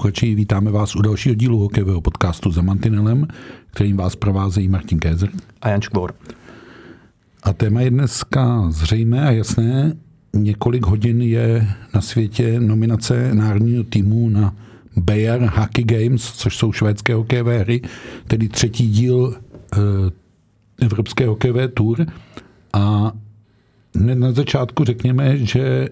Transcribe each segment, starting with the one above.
Posluchači, vítáme vás u dalšího dílu hokejového podcastu za Mantinelem, kterým vás provázejí Martin Kézer a Jan Škvor. A téma je dneska zřejmé a jasné. Několik hodin je na světě nominace národního týmu na Bayer Hockey Games, což jsou švédské hokejové hry, tedy třetí díl e, Evropské hokejové tour. A hned na začátku řekněme, že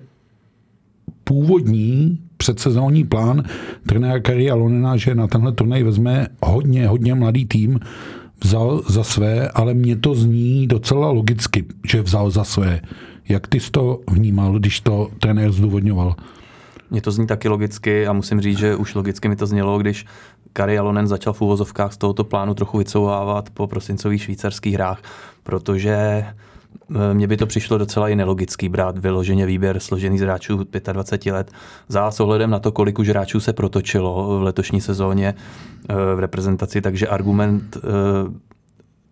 původní předsezónní plán trenéra Kari Alonena, že na tenhle turnaj vezme hodně, hodně mladý tým, vzal za své, ale mě to zní docela logicky, že vzal za své. Jak ty jsi to vnímal, když to trenér zdůvodňoval? Mně to zní taky logicky a musím říct, že už logicky mi to znělo, když Kari Alonen začal v úvozovkách z tohoto plánu trochu vycouvávat po prosincových švýcarských hrách, protože mně by to přišlo docela i nelogický brát vyloženě výběr složený z hráčů 25 let. Za s ohledem na to, kolik už hráčů se protočilo v letošní sezóně eh, v reprezentaci, takže argument eh,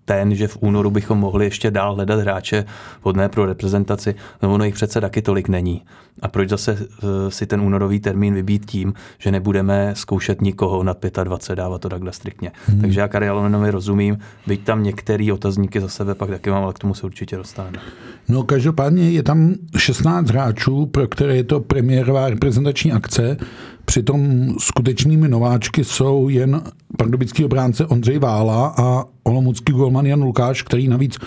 ten, že v únoru bychom mohli ještě dál hledat hráče vhodné pro reprezentaci, no ono jich přece taky tolik není. A proč zase uh, si ten únorový termín vybít tím, že nebudeme zkoušet nikoho nad 25, dávat to takhle striktně. Hmm. Takže já Karialonenovi rozumím, byť tam některé otazníky za sebe pak taky mám, ale k tomu se určitě dostaneme. No každopádně je tam 16 hráčů, pro které je to premiérová reprezentační akce, Přitom skutečnými nováčky jsou jen pardubický obránce Ondřej Vála a olomoucký golman Jan Lukáš, který navíc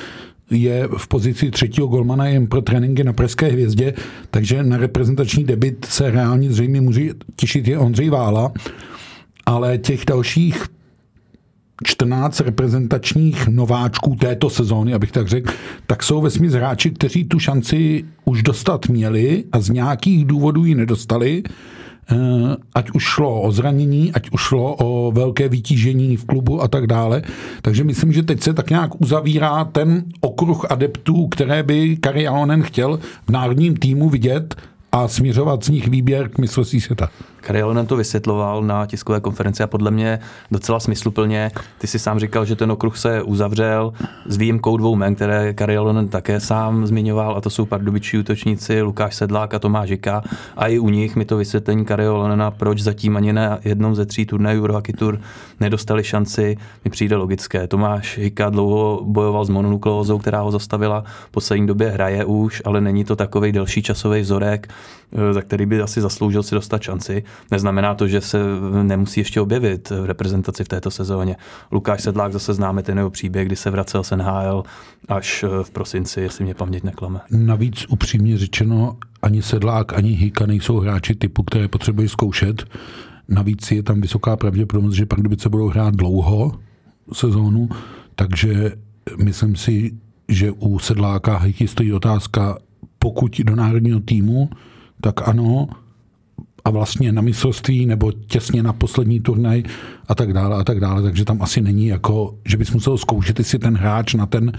je v pozici třetího golmana jen pro tréninky na Pražské hvězdě, takže na reprezentační debit se reálně zřejmě může těšit je Ondřej Vála, ale těch dalších 14 reprezentačních nováčků této sezóny, abych tak řekl, tak jsou ve hráči, kteří tu šanci už dostat měli a z nějakých důvodů ji nedostali. Eh, ať už šlo o zranění, ať už šlo o velké vytížení v klubu a tak dále. Takže myslím, že teď se tak nějak uzavírá ten okruh adeptů, které by Kari Alonen chtěl v národním týmu vidět a směřovat z nich výběr k mistrovství světa. Karialonen to vysvětloval na tiskové konferenci a podle mě docela smysluplně. Ty si sám říkal, že ten okruh se uzavřel s výjimkou dvou men, které Karialonen také sám zmiňoval, a to jsou pardubičí útočníci Lukáš Sedlák a Tomáš Žika. A i u nich mi to vysvětlení Karialonena, proč zatím ani na jednom ze tří turnajů Eurohockey Tour nedostali šanci, mi přijde logické. Tomáš Žika dlouho bojoval s mononukleózou, která ho zastavila, v poslední době hraje už, ale není to takový delší časový vzorek, eh, za který by asi zasloužil si dostat šanci. Neznamená to, že se nemusí ještě objevit v reprezentaci v této sezóně. Lukáš Sedlák zase známe ten jeho příběh, kdy se vracel z NHL až eh, v prosinci, jestli mě paměť neklame. Navíc upřímně řečeno, ani Sedlák, ani Hika nejsou hráči typu, které potřebují zkoušet. Navíc je tam vysoká pravděpodobnost, že Pardubice budou hrát dlouho sezónu, takže myslím si, že u Sedláka Hiky stojí otázka, pokud do národního týmu, tak ano, a vlastně na mistrovství nebo těsně na poslední turnaj a tak dále a tak dále. Takže tam asi není jako, že bys musel zkoušet, jestli ten hráč na ten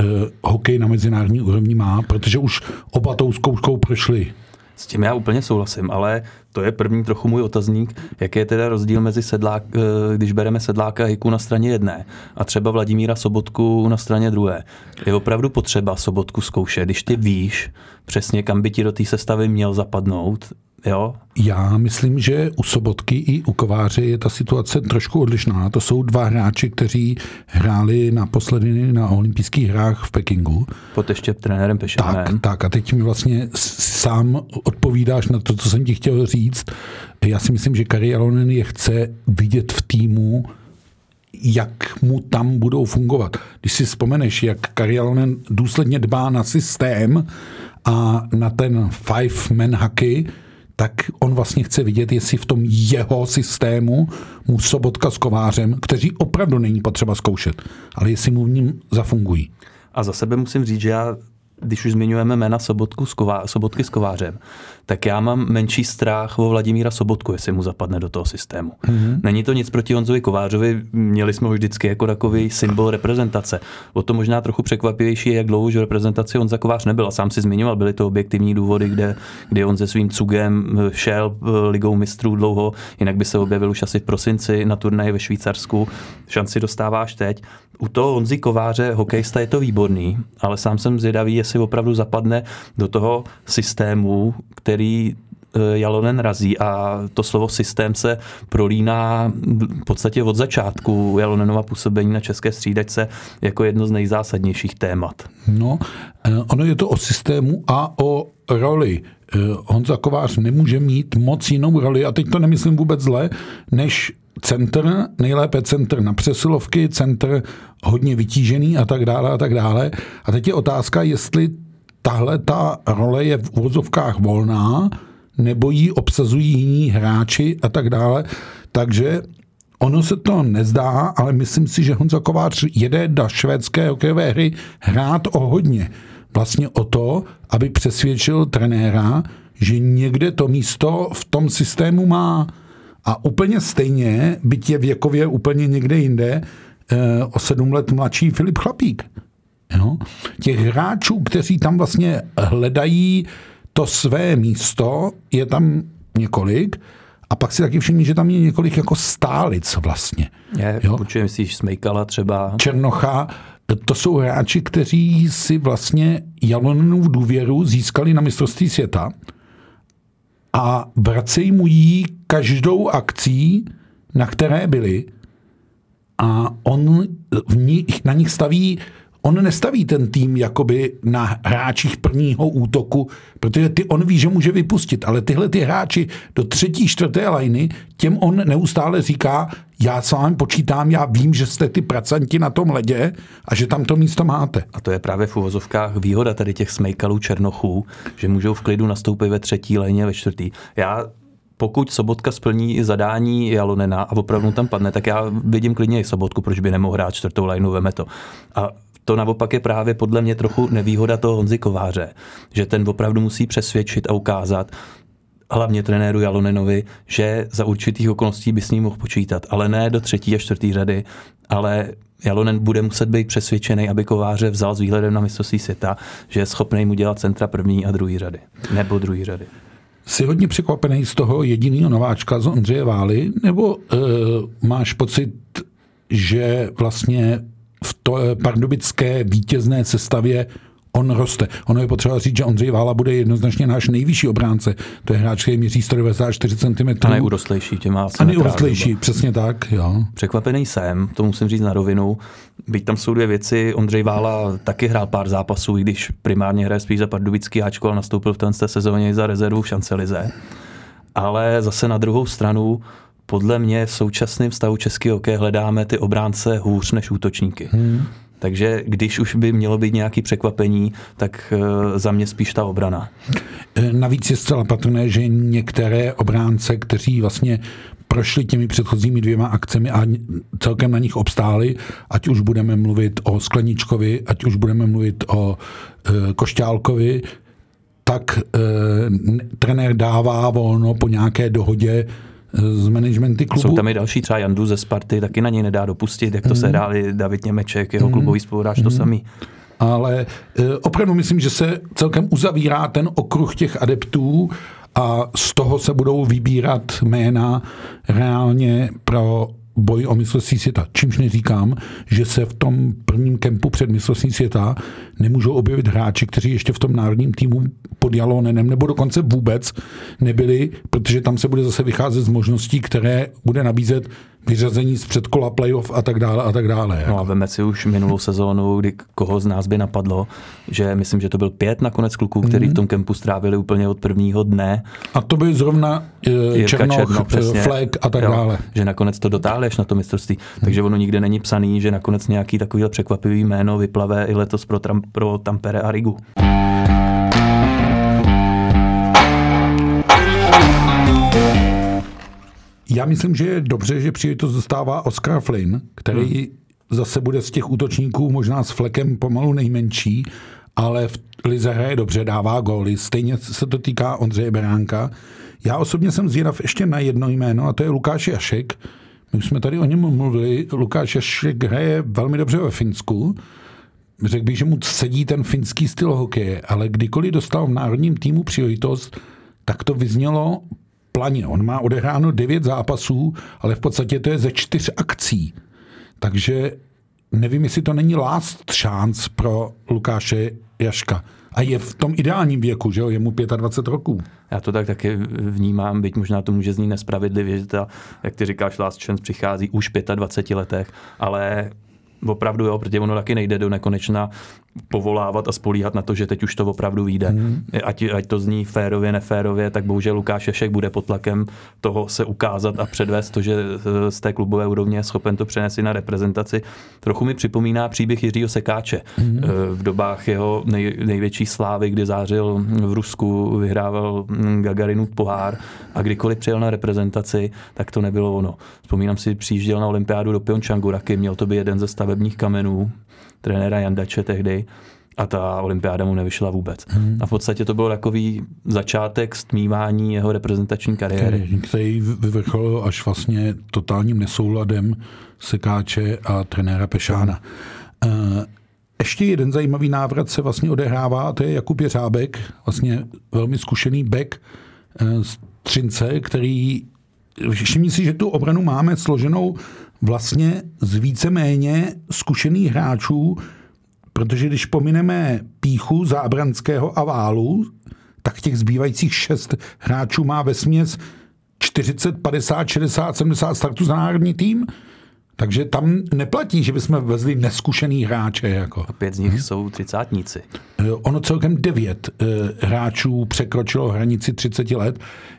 uh, hokej na mezinárodní úrovni má, protože už oba tou zkouškou prošli. S tím já úplně souhlasím, ale to je první trochu můj otazník, jaký je teda rozdíl mezi sedlák, eh, když bereme sedláka Hiku na straně jedné a třeba Vladimíra Sobotku na straně druhé. Je opravdu potřeba Sobotku zkoušet, když ty víš přesně, kam by ti do té sestavy měl zapadnout, Jo? Já myslím, že u Sobotky i u Kováře je ta situace trošku odlišná. To jsou dva hráči, kteří hráli naposledy na olympijských hrách v Pekingu. Pod ještě trenérem Pešánem. Tak, tak a teď mi vlastně sám odpovídáš na to, co jsem ti chtěl říct. Já si myslím, že Kari Alonen je chce vidět v týmu, jak mu tam budou fungovat. Když si vzpomeneš, jak Kari Alonen důsledně dbá na systém a na ten five-man hockey, tak on vlastně chce vidět, jestli v tom jeho systému mu Sobotka s Kovářem, kteří opravdu není potřeba zkoušet, ale jestli mu v ním zafungují. A za sebe musím říct, že já když už zmiňujeme jména Sobotku s Ková, Sobotky s Kovářem, tak já mám menší strach o Vladimíra Sobotku, jestli mu zapadne do toho systému. Mm-hmm. Není to nic proti Honzovi Kovářovi, měli jsme ho vždycky jako takový symbol reprezentace. O to možná trochu překvapivější je, jak dlouho už reprezentaci Honza Kovář nebyl. A sám si zmiňoval, byly to objektivní důvody, kde, kde on se svým cugem šel ligou mistrů dlouho, jinak by se objevil už asi v prosinci na turnaji ve Švýcarsku. Šanci dostáváš teď. U toho Honzi Kováře, hokejista, je to výborný, ale sám jsem zvědavý, jestli opravdu zapadne do toho systému, který Jalonen razí a to slovo systém se prolíná v podstatě od začátku Jalonenova působení na české střídačce jako jedno z nejzásadnějších témat. No, ono je to o systému a o roli. Honza Kovář nemůže mít moc jinou roli, a teď to nemyslím vůbec zle, než centr, nejlépe centr na přesilovky, centr hodně vytížený a tak dále a tak dále. A teď je otázka, jestli tahle ta role je v úvozovkách volná, nebo ji obsazují jiní hráči a tak dále. Takže ono se to nezdá, ale myslím si, že Honza Kovář jede do švédské hokejové hry hrát o hodně. Vlastně o to, aby přesvědčil trenéra, že někde to místo v tom systému má. A úplně stejně, byť je věkově úplně někde jinde, eh, o sedm let mladší Filip Chlapík. Jo? Těch hráčů, kteří tam vlastně hledají to své místo, je tam několik, a pak si taky všimni, že tam je několik jako stálic vlastně. Je, jo? určitě myslíš Smejkala třeba. Černocha, to jsou hráči, kteří si vlastně Jalonenu důvěru získali na mistrovství světa a vracejí mu ji každou akcí, na které byli a on v nich, na nich staví on nestaví ten tým jakoby na hráčích prvního útoku, protože ty on ví, že může vypustit, ale tyhle ty hráči do třetí, čtvrté lajny, těm on neustále říká, já s vámi počítám, já vím, že jste ty pracanti na tom ledě a že tam to místo máte. A to je právě v uvozovkách výhoda tady těch smejkalů černochů, že můžou v klidu nastoupit ve třetí léně, ve čtvrtý. Já pokud Sobotka splní zadání Jalonena a opravdu tam padne, tak já vidím klidně i Sobotku, proč by nemohl hrát čtvrtou lineu, veme to. A to naopak je právě podle mě trochu nevýhoda toho Honzy Kováře, že ten opravdu musí přesvědčit a ukázat, hlavně trenéru Jalonenovi, že za určitých okolností by s ním mohl počítat, ale ne do třetí a čtvrtý řady, ale Jalonen bude muset být přesvědčený, aby Kováře vzal s výhledem na mistrovství světa, že je schopný mu dělat centra první a druhé řady, nebo druhé řady. Jsi hodně překvapený z toho jediného nováčka z Ondřeje Vály, nebo uh, máš pocit, že vlastně v to eh, pardubické vítězné sestavě on roste. Ono je potřeba říct, že Ondřej Vála bude jednoznačně náš nejvyšší obránce. To je hráč, který měří 194 cm. A nejurostlejší, tě má A nejurostlejší, přesně tak, jo. Překvapený jsem, to musím říct na rovinu. Byť tam jsou dvě věci, Ondřej Vála taky hrál pár zápasů, i když primárně hraje spíš za pardubický Ačko, ale nastoupil v té sezóně za rezervu v Šancelize. Ale zase na druhou stranu podle mě v současném stavu český hokej hledáme ty obránce hůř než útočníky. Hmm. Takže když už by mělo být nějaké překvapení, tak eh, za mě spíš ta obrana. Eh, navíc je zcela patrné, že některé obránce, kteří vlastně prošli těmi předchozími dvěma akcemi a celkem na nich obstáli, ať už budeme mluvit o Skleničkovi, ať už budeme mluvit o e, Košťálkovi, tak e, trenér dává volno po nějaké dohodě z managementy klubu. Jsou tam i další, třeba Jandu ze Sparty, taky na něj nedá dopustit, jak to mm. se hráli David Němeček, jeho mm. klubový spoluhráč, mm. to samý. Ale e, opravdu myslím, že se celkem uzavírá ten okruh těch adeptů a z toho se budou vybírat jména reálně pro boj o mistrovství světa. Čímž neříkám, že se v tom prvním kempu před mistrovství světa nemůžou objevit hráči, kteří ještě v tom národním týmu pod Jalonenem nebo dokonce vůbec nebyli, protože tam se bude zase vycházet z možností, které bude nabízet vyřazení z předkola playoff a tak dále a tak dále. Jako. No a veme si už minulou sezónu, kdy koho z nás by napadlo, že myslím, že to byl pět nakonec kluků, který mm. v tom kempu strávili úplně od prvního dne. A to by zrovna uh, Černoch, Černo, přesně, Flek a tak jo, dále. Že nakonec to dotáhneš na to mistrovství. Mm. Takže ono nikde není psaný, že nakonec nějaký takový překvapivý jméno vyplave i letos pro, Pro Tampere a Rigu. Já myslím, že je dobře, že příležitost dostává Oscar Flynn, který hmm. zase bude z těch útočníků možná s flekem pomalu nejmenší, ale v Lize hraje dobře, dává góly. Stejně se to týká Ondřeje Beránka. Já osobně jsem zvědav ještě na jedno jméno, a to je Lukáš Jašek. My jsme tady o něm mluvili. Lukáš Jašek hraje velmi dobře ve Finsku. Řekl bych, že mu sedí ten finský styl hokeje, ale kdykoliv dostal v národním týmu příležitost, tak to vyznělo planě. On má odehráno devět zápasů, ale v podstatě to je ze čtyř akcí. Takže nevím, jestli to není last chance pro Lukáše Jaška. A je v tom ideálním věku, že jo, je mu 25 roků. Já to tak taky vnímám, byť možná to může znít nespravedlivě, že ta, jak ty říkáš, Last Chance přichází už v 25 letech, ale opravdu jo, protože ono taky nejde do nekonečna povolávat a spolíhat na to, že teď už to opravdu vyjde. Hmm. Ať, ať to zní férově, neférově, tak bohužel Lukáš Šešek bude pod tlakem toho se ukázat a předvést to, že eh, z té klubové úrovně je schopen to přenést na reprezentaci. Trochu mi připomíná příběh Jiřího Sekáče hmm. v dobách jeho nej, největší slávy, kdy zářil v Rusku, vyhrával hm, Gagarinův pohár a kdykoliv přijel na reprezentaci, tak to nebylo ono. Vzpomínám si, přijížděl na olympiádu do Pyeongchangu, Raky, měl to by jeden ze stavebních kamenů, trenéra Jandače tehdy a ta olympiáda mu nevyšla vůbec. Hmm. A v podstatě to byl takový začátek stmívání jeho reprezentační kariéry. Který vyvrcholil až vlastně totálním nesouladem Sekáče a trenéra Pešána. Hmm. Ještě jeden zajímavý návrat se vlastně odehrává, a to je Jakub Jeřábek, vlastně velmi zkušený back eh, z Třince, který všimni si, že tu obranu máme složenou vlastně z víceméně zkušených hráčů, protože když pomineme Píchu, Zábranského a Válu, tak těch zbývajících šest hráčů má ve směs 40, 50, 60, 70 startů za národní tým. Takže tam neplatí, že bychom vezli neskušený hráče. Jako. A pět z nich hmm. jsou třicátníci. Eh, ono celkem devět eh, hráčů překročilo hranici 30 let.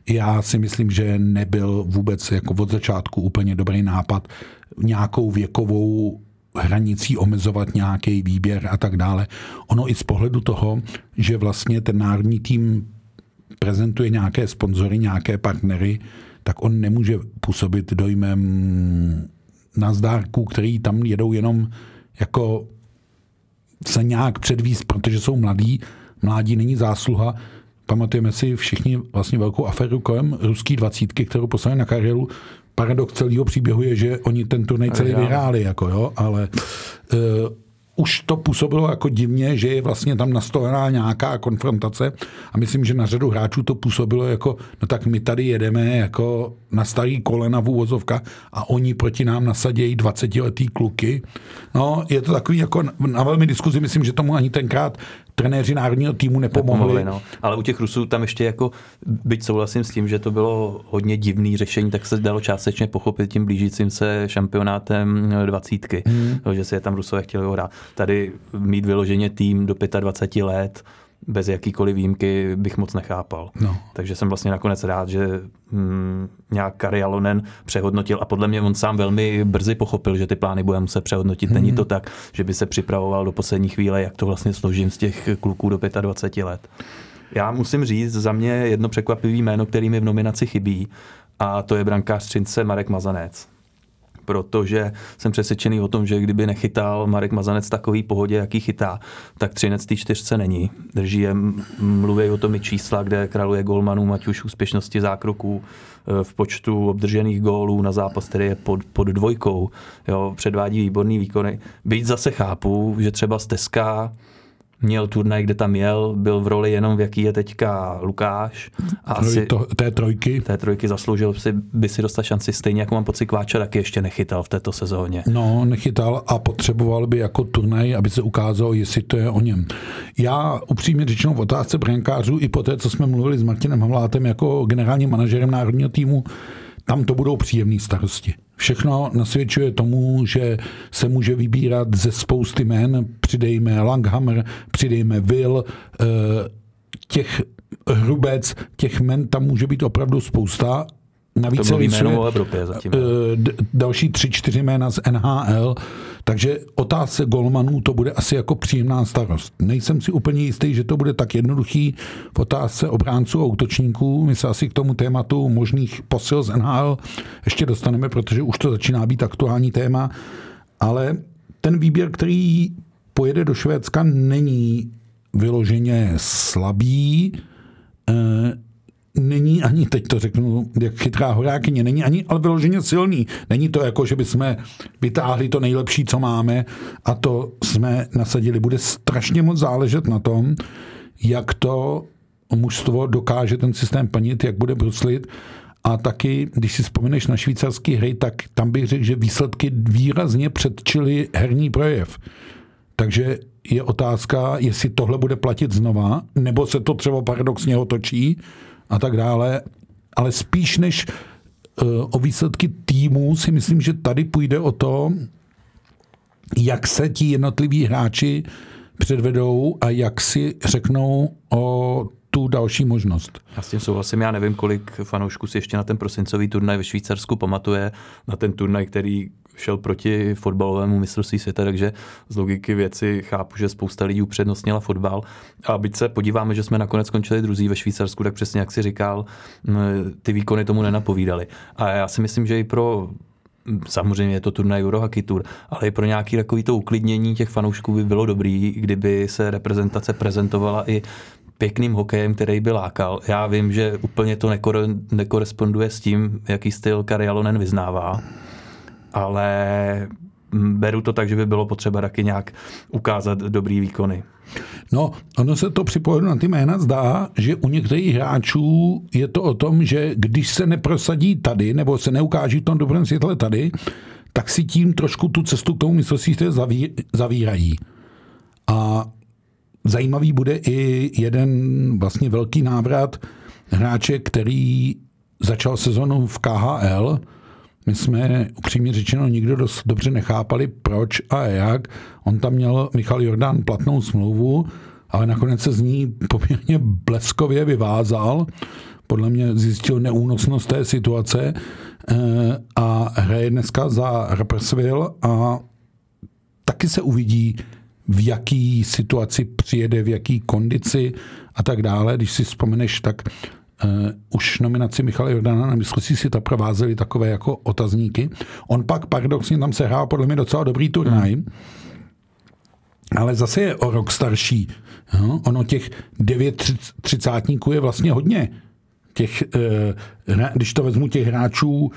Já si myslím, že nebyl vůbec jako od začátku úplně dobrý nápad nějakou věkovou hranicí omezovat nějaký výběr a tak dále. Ono i z pohledu toho, že vlastně ten národní tým prezentuje nějaké sponzory, nějaké partnery, tak on nemůže působit dojmem nazdárků, který tam jedou jenom jako se nějak předvíst, protože jsou mladí. Mládí není zásluha. Pamatujeme si všichni vlastně velkou aferu kolem ruský dvacítky, kterou poslali na kariéru. Paradox celého příběhu je, že oni ten turnaj celý vyhráli, jako jo, ale uh, už to působilo jako divně, že je vlastně tam nastolená nějaká konfrontace a myslím, že na řadu hráčů to působilo jako, no tak my tady jedeme jako na starý kolena v úvozovka a oni proti nám nasadějí 20-letý kluky. No, je to takový jako na velmi diskuzi, myslím, že tomu ani tenkrát trenéři národního týmu nepomohli. nepomohli no. Ale u těch Rusů tam ještě jako, byť souhlasím s tím, že to bylo hodně divný řešení, tak se dalo částečně pochopit tím blížícím se šampionátem dvacítky, hmm. že si je tam Rusové chtěli hrát. Tady mít vyloženě tým do 25 let, bez jakýkoliv výjimky bych moc nechápal. No. Takže jsem vlastně nakonec rád, že hm, nějak Kari Alonen přehodnotil a podle mě on sám velmi brzy pochopil, že ty plány bude muset přehodnotit. Hmm. Není to tak, že by se připravoval do poslední chvíle, jak to vlastně složím z těch kluků do 25 let. Já musím říct, za mě jedno překvapivý jméno, který mi v nominaci chybí, a to je brankář Třince Marek Mazanec protože jsem přesvědčený o tom, že kdyby nechytal Marek Mazanec takový pohodě, jaký chytá, tak třinec té čtyřce není. Drží je, mluví o tom i čísla, kde kraluje golmanů, ať už úspěšnosti zákroků, e, v počtu obdržených gólů na zápas, který je pod, pod dvojkou. Jo, předvádí výborný výkony. Byť zase chápu, že třeba Steska měl turnaj, kde tam jel, byl v roli jenom v jaký je teďka Lukáš. A asi to, té trojky. Té trojky zasloužil si, by si dostal šanci stejně, jako mám pocit Kváča, taky ještě nechytal v této sezóně. No, nechytal a potřeboval by jako turnaj, aby se ukázalo, jestli to je o něm. Já upřímně řečeno v otázce brankářů i po té, co jsme mluvili s Martinem Havlátem jako generálním manažerem národního týmu, tam to budou příjemné starosti. Všechno nasvědčuje tomu, že se může vybírat ze spousty men. Přidejme Langhammer, přidejme Will, eh, těch hrubec, těch men tam může být opravdu spousta. Navíc to se o Evropě zatím. Eh, další tři, čtyři jména z NHL. Takže otázce golmanů to bude asi jako příjemná starost. Nejsem si úplně jistý, že to bude tak jednoduchý v otázce obránců a útočníků. My se asi k tomu tématu možných posil z NHL ještě dostaneme, protože už to začíná být aktuální téma. Ale ten výběr, který pojede do Švédska, není vyloženě slabý. Není ani, teď to řeknu, jak chytrá horákyně, není ani ale vyloženě silný. Není to jako, že bychom vytáhli to nejlepší, co máme a to jsme nasadili. Bude strašně moc záležet na tom, jak to mužstvo dokáže ten systém plnit, jak bude bruslit. A taky, když si vzpomeneš na švýcarský hry, tak tam bych řekl, že výsledky výrazně předčily herní projev. Takže je otázka, jestli tohle bude platit znova, nebo se to třeba paradoxně otočí a tak dále. Ale spíš než uh, o výsledky týmu si myslím, že tady půjde o to, jak se ti jednotliví hráči předvedou a jak si řeknou o tu další možnost. Já s tím souhlasím, já nevím, kolik fanoušků si ještě na ten prosincový turnaj ve Švýcarsku pamatuje, na ten turnaj, který šel proti fotbalovému mistrovství světa, takže z logiky věci chápu, že spousta lidí upřednostnila fotbal. A byť se podíváme, že jsme nakonec skončili druzí ve Švýcarsku, tak přesně jak si říkal, ty výkony tomu nenapovídaly. A já si myslím, že i pro samozřejmě je to turnaj Eurohockey Tour, ale i pro nějaký takový to uklidnění těch fanoušků by bylo dobrý, kdyby se reprezentace prezentovala i pěkným hokejem, který by lákal. Já vím, že úplně to nekoresponduje s tím, jaký styl Kari Alonen vyznává, ale beru to tak, že by bylo potřeba taky nějak ukázat dobrý výkony. No, ono se to při pohledu na ty jména zdá, že u některých hráčů je to o tom, že když se neprosadí tady, nebo se neukáží v tom dobrém světle tady, tak si tím trošku tu cestu k tomu mistrovství zaví, zavírají. A zajímavý bude i jeden vlastně velký návrat hráče, který začal sezonu v KHL, my jsme upřímně řečeno nikdo dost dobře nechápali, proč a jak. On tam měl Michal Jordán platnou smlouvu, ale nakonec se z ní poměrně bleskově vyvázal. Podle mě zjistil neúnosnost té situace eh, a hraje dneska za Rapperswil a taky se uvidí, v jaký situaci přijede, v jaký kondici a tak dále. Když si vzpomeneš, tak Uh, už nominaci Michala Jordana na mistrovství si to provázely takové jako otazníky. On pak paradoxně tam se hrál podle mě docela dobrý turnaj, hmm. ale zase je o rok starší. No, ono těch devět třicátníků je vlastně hodně. Těch, uh, když to vezmu těch hráčů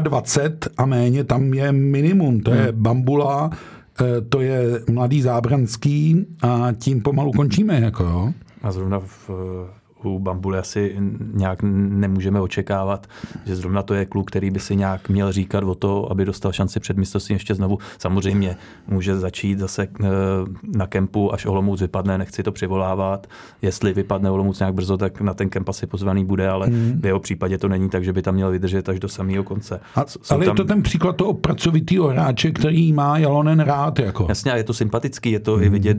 23 a méně, tam je minimum. To je hmm. Bambula, uh, to je Mladý Zábranský a tím pomalu končíme. Jako jo. A zrovna v, u Bambuly asi nějak nemůžeme očekávat, že zrovna to je kluk, který by si nějak měl říkat o to, aby dostal šanci před mistrovstvím ještě znovu. Samozřejmě může začít zase eh, na kempu, až Olomouc vypadne, nechci to přivolávat. Jestli vypadne Olomouc nějak brzo, tak na ten kemp asi pozvaný bude, ale hmm. v jeho případě to není tak, že by tam měl vydržet až do samého konce. A, ale tam... je to ten příklad toho pracovitého hráče, který má Jalonen rád. Jako. Jasně, a je to sympatický, je to hmm. i vidět,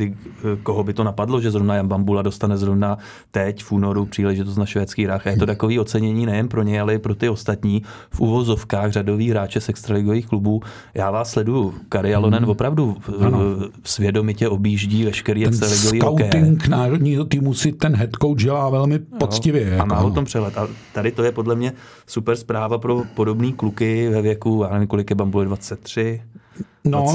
koho by to napadlo, že zrovna Jan Bambula dostane zrovna teď v únoru únoru příležitost na švédských hrách. A je to takový ocenění nejen pro ně, ale i pro ty ostatní v uvozovkách řadových hráče z extraligových klubů. Já vás sleduju. Kari Alonen hmm. opravdu ano. svědomitě objíždí veškerý extraligový hokej. Scouting národního týmu si ten head coach dělá velmi poctivě. No, a má o tom přehled. A tady to je podle mě super zpráva pro podobný kluky ve věku, já nevím, kolik je Bambule, 23, No,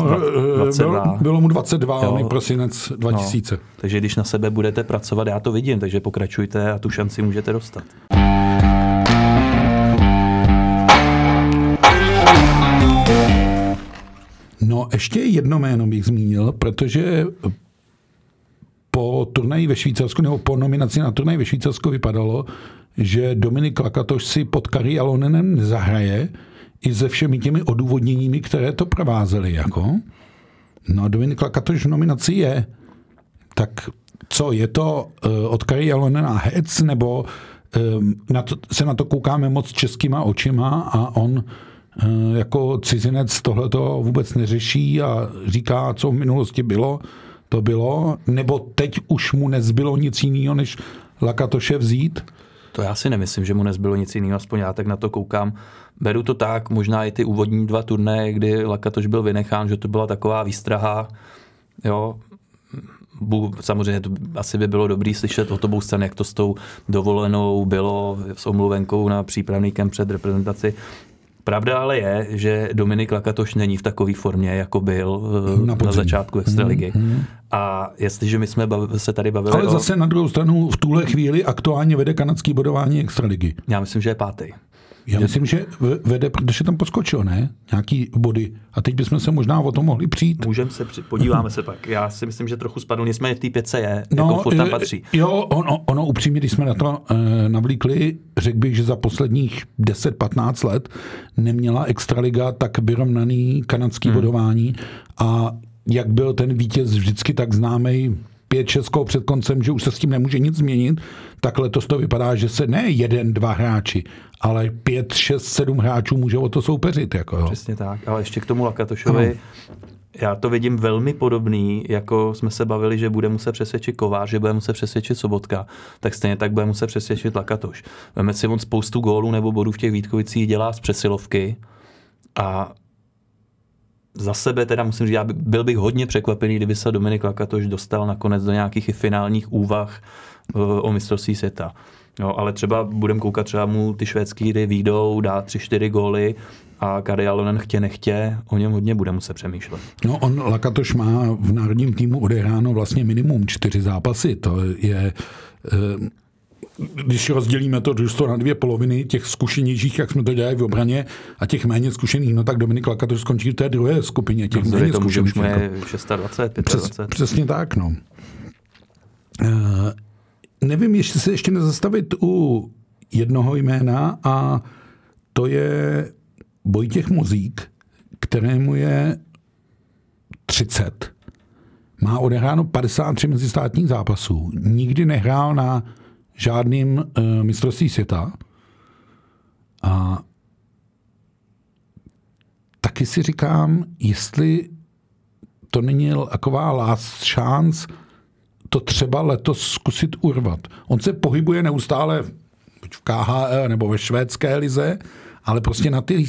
20, bylo, bylo mu 22, jo. prosinec 2000. No, takže když na sebe budete pracovat, já to vidím, takže pokračujte a tu šanci můžete dostat. No, ještě jedno jméno bych zmínil, protože po turnaji ve Švýcarsku, nebo po nominaci na turnaj ve Švýcarsku vypadalo, že Dominik Lakatoš si pod Kari Alonenem nezahraje, i se všemi těmi odůvodněními, které to provázely. Jako. No a Dominik Lakatoš v nominaci je. Tak co, je to uh, od Kari Alonena hec, nebo um, na to, se na to koukáme moc českýma očima a on uh, jako cizinec tohleto vůbec neřeší a říká, co v minulosti bylo, to bylo, nebo teď už mu nezbylo nic jiného, než Lakatoše vzít? To já si nemyslím, že mu nezbylo nic jiného, aspoň já tak na to koukám. Beru to tak, možná i ty úvodní dva turné, kdy Lakatoš byl vynechán, že to byla taková výstraha, jo, samozřejmě to asi by bylo dobrý slyšet od obou stran, jak to s tou dovolenou bylo s omluvenkou na přípravný kemp před reprezentaci. Pravda ale je, že Dominik Lakatoš není v takové formě, jako byl eh, na, na začátku Extraligy. Hmm, hmm. A jestliže my jsme se tady bavili Ale zase o... na druhou stranu v tuhle chvíli aktuálně vede kanadský bodování Extraligy. Já myslím, že je pátý. Já myslím, že vede, protože tam poskočil, ne? Nějaký body. A teď bychom se možná o tom mohli přijít. Můžeme se, při... podíváme se pak. Já si myslím, že trochu spadl, nicméně v té pětce je, no, jako furt tam e, patří. Jo, ono, ono upřímně, když jsme na to e, navlíkli, řekl bych, že za posledních 10-15 let neměla Extraliga tak vyrovnaný kanadský hmm. bodování a jak byl ten vítěz vždycky tak známý pět českou před koncem, že už se s tím nemůže nic změnit, tak letos to vypadá, že se ne jeden, dva hráči, ale pět, šest, sedm hráčů může o to soupeřit. Jako, jo. Přesně tak, ale ještě k tomu Lakatošovi, ano. já to vidím velmi podobný, jako jsme se bavili, že bude muset přesvědčit Kovář, že bude muset přesvědčit Sobotka, tak stejně tak bude muset přesvědčit Lakatoš. Veme si on spoustu gólů nebo bodů v těch Vítkovicích dělá z přesilovky a za sebe teda musím říct, já by, byl bych hodně překvapený, kdyby se Dominik Lakatoš dostal nakonec do nějakých i finálních úvah uh, o mistrovství světa. Jo, ale třeba budem koukat, třeba mu ty švédský hry výjdou, dá tři, čtyři góly a Kari Alonen chtě nechtě, o něm hodně bude muset přemýšlet. No on, Lakatoš má v národním týmu odehráno vlastně minimum čtyři zápasy, to je eh, když rozdělíme to družstvo na dvě poloviny, těch zkušenějších, jak jsme to dělali v obraně, a těch méně zkušených, no tak Dominik Lakatoš skončí v té druhé skupině, těch no, méně zkušených. Už jako. 26, 25. Přes, přesně tak, no. Uh, nevím, jestli se ještě nezastavit u jednoho jména a to je Vojtěch Mozík, kterému je 30. Má odehráno 53 mezistátních zápasů. Nikdy nehrál na žádným uh, mistrovství světa. A taky si říkám, jestli to není taková last chance to třeba letos zkusit urvat. On se pohybuje neustále v KHL nebo ve švédské lize, ale prostě na ty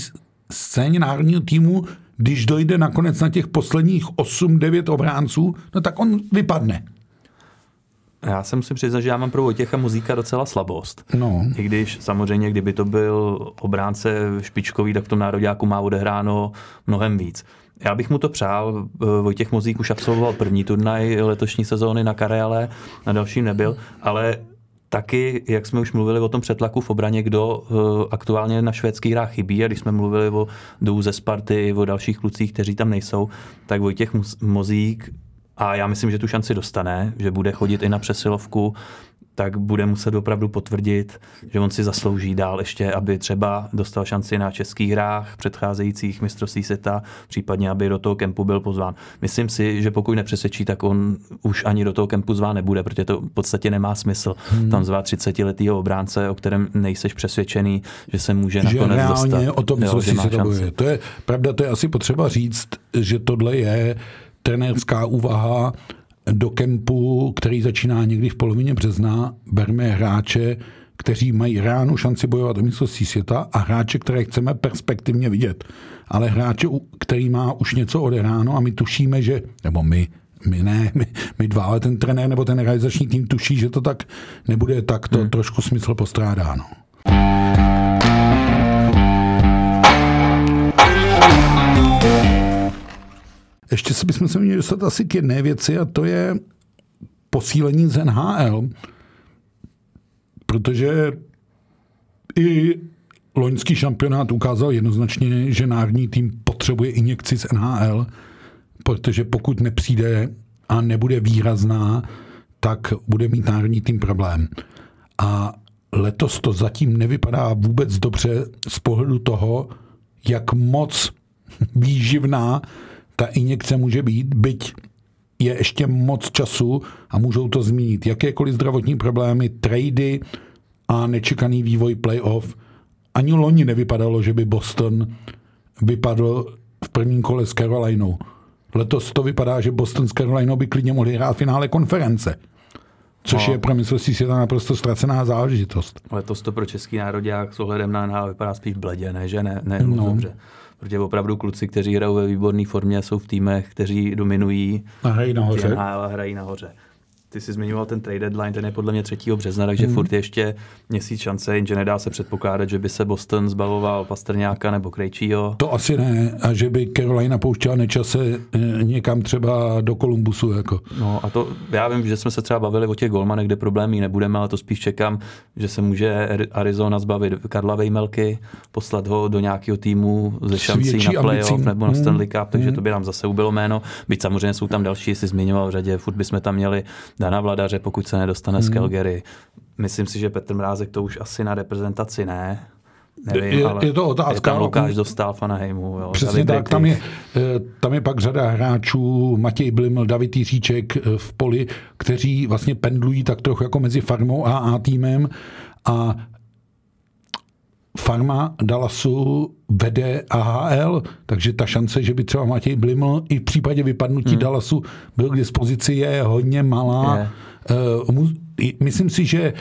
scéně národního týmu, když dojde nakonec na těch posledních 8-9 obránců, no tak on vypadne. Já se musím přiznat, že já mám pro Vojtěcha Muzíka docela slabost. No. I když samozřejmě, kdyby to byl obránce špičkový, tak v tom nároďáku má odehráno mnohem víc. Já bych mu to přál. Vojtěch Mozík už absolvoval první turnaj letošní sezóny na Kareale, na dalším nebyl, ale taky, jak jsme už mluvili o tom přetlaku v obraně, kdo uh, aktuálně na švédských hrách chybí, a když jsme mluvili o Dou ze Sparty, o dalších klucích, kteří tam nejsou, tak Vojtěch Mozík a já myslím, že tu šanci dostane, že bude chodit i na přesilovku, tak bude muset opravdu potvrdit, že on si zaslouží dál ještě, aby třeba dostal šanci na českých hrách předcházejících mistrovství světa, případně aby do toho kempu byl pozván. Myslím si, že pokud nepřesvědčí, tak on už ani do toho kempu zván nebude, protože to v podstatě nemá smysl. Hmm. Tam zvát 30-letého obránce, o kterém nejseš přesvědčený, že se může že nakonec dostat. o tom jo, že má se To je pravda, to je asi potřeba říct, že tohle je trenérská úvaha do kempu, který začíná někdy v polovině března, berme hráče, kteří mají reálnou šanci bojovat o mistrovství světa a hráče, které chceme perspektivně vidět. Ale hráče, který má už něco odehráno a my tušíme, že, nebo my, my ne, my, my dva, ale ten trenér nebo ten realizační tým tuší, že to tak nebude, tak to hmm. trošku smysl postrádá. No. Ještě se bychom se měli dostat asi k jedné věci a to je posílení z NHL, protože i loňský šampionát ukázal jednoznačně, že národní tým potřebuje injekci z NHL, protože pokud nepřijde a nebude výrazná, tak bude mít národní tým problém. A letos to zatím nevypadá vůbec dobře z pohledu toho, jak moc výživná ta injekce může být, byť je ještě moc času a můžou to zmínit jakékoliv zdravotní problémy, trady a nečekaný vývoj playoff. Ani loni nevypadalo, že by Boston vypadl v prvním kole s Carolinou. Letos to vypadá, že Boston s Carolinou by klidně mohli hrát finále konference. Což no. je pro mistrovství světa naprosto ztracená záležitost. Letos to pro český národák s ohledem na NHL vypadá spíš bledě, ne, že ne, ne no. dobře protože opravdu kluci, kteří hrajou ve výborné formě, jsou v týmech, kteří dominují. A hrají nahoře. A hrají nahoře ty jsi zmiňoval ten trade deadline, ten je podle mě 3. března, takže hmm. furt ještě měsíc šance, jenže nedá se předpokládat, že by se Boston zbavoval Pastrňáka nebo Krejčího. To asi ne, a že by Carolina pouštěla nečase eh, někam třeba do Kolumbusu. Jako. No a to, já vím, že jsme se třeba bavili o těch golmanech, kde problémy nebudeme, ale to spíš čekám, že se může Arizona zbavit Karla Vejmelky, poslat ho do nějakého týmu ze šancí na playoff ambicím. nebo na Stanley Cup, takže hmm. to by nám zase ubilo jméno. Byť samozřejmě jsou tam další, si zmiňoval v řadě, furt bychom tam měli Dana Vladaře, pokud se nedostane hmm. z Calgary. Myslím si, že Petr Mrázek to už asi na reprezentaci ne. nevím, je, ale je to otázka. Je tam Lukáš dostal Fanaheimu. Jo, Přesně David tak, tam je, eh, tam je pak řada hráčů, Matěj Bliml, David Jiříček eh, v poli, kteří vlastně pendlují tak trochu jako mezi farmou a A týmem a farma Dallasu vede AHL, takže ta šance, že by třeba Matěj Bliml i v případě vypadnutí hmm. Dallasu byl k dispozici, je hodně malá. Je. Mu- i- Myslím si, že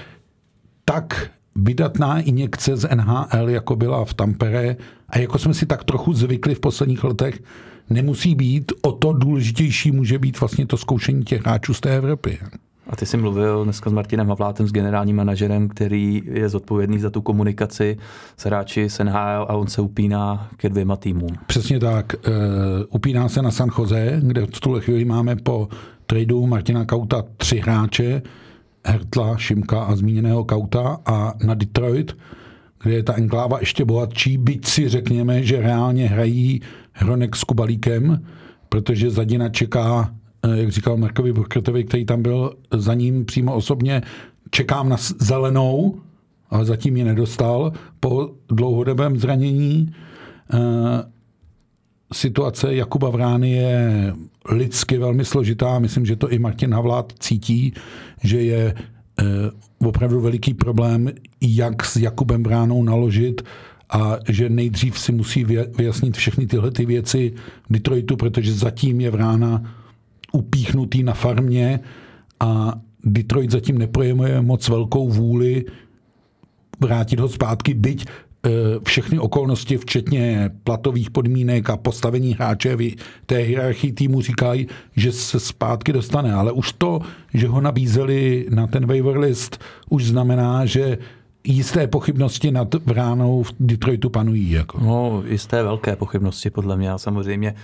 tak vydatná injekce z NHL, jako byla v Tampere, a jako jsme si tak trochu zvykli v posledních letech, nemusí být, o to důležitější může být vlastně to zkoušení těch hráčů z té Evropy. A ty jsi mluvil dneska s Martinem Havlátem, s generálním manažerem, který je zodpovědný za tu komunikaci s hráči z NHL a on se upíná ke dvěma týmům. Přesně tak. Uh, upíná se na San Jose, kde v tuhle chvíli máme po tradu Martina Kauta tři hráče, Hertla, Šimka a zmíněného Kauta a na Detroit, kde je ta enkláva ještě bohatší, byť si řekněme, že reálně hrají Hronek s Kubalíkem, protože Zadina čeká, jak říkal Markovi Burkrtovi, který tam byl za ním přímo osobně, čekám na zelenou, ale zatím ji nedostal po dlouhodobém zranění. Eh, situace Jakuba Vrány je lidsky velmi složitá. Myslím, že to i Martin Havlát cítí, že je eh, opravdu veliký problém, jak s Jakubem Vránou naložit a že nejdřív si musí vy- vyjasnit všechny tyhle ty věci v Detroitu, protože zatím je Vrána upíchnutý na farmě a Detroit zatím neprojemuje moc velkou vůli vrátit ho zpátky, byť eh, všechny okolnosti, včetně platových podmínek a postavení hráče v té hierarchii týmu říkají, že se zpátky dostane. Ale už to, že ho nabízeli na ten waiver list, už znamená, že jisté pochybnosti nad Vránou v Detroitu panují. Jako. No, jisté velké pochybnosti podle mě. Samozřejmě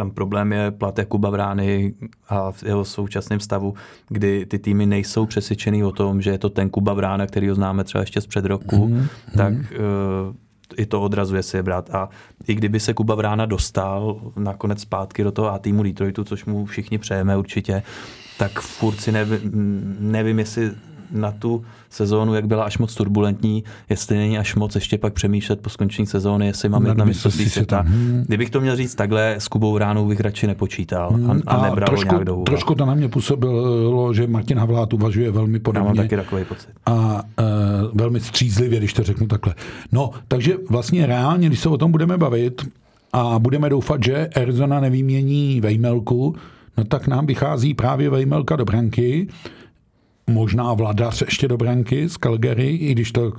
tam problém je plat Jakuba Vrány a v jeho současném stavu, kdy ty týmy nejsou přesvědčený o tom, že je to ten Kuba Vrána, který ho známe třeba ještě z před roku, mm, tak uh, i to odrazuje si je brát. A i kdyby se Kuba Vrána dostal nakonec zpátky do toho A týmu Detroitu, což mu všichni přejeme určitě, tak furt si nevím, nevím jestli na tu sezónu, jak byla až moc turbulentní, jestli není až moc ještě pak přemýšlet po skončení sezóny, jestli mám jít na mistrovství světa. Hmm. Kdybych to měl říct takhle, s Kubou Ránou bych radši nepočítal a, a nebral ho trošku, nějak do trošku to na mě působilo, že Martin Havlát uvažuje velmi Já mám podobně. taky takový pocit. a e, velmi střízlivě, když to řeknu takhle. No, takže vlastně reálně, když se o tom budeme bavit a budeme doufat, že Arizona nevymění Vejmelku, no tak nám vychází právě Vejmelka do branky, možná Vladař ještě do branky z Calgary, i když to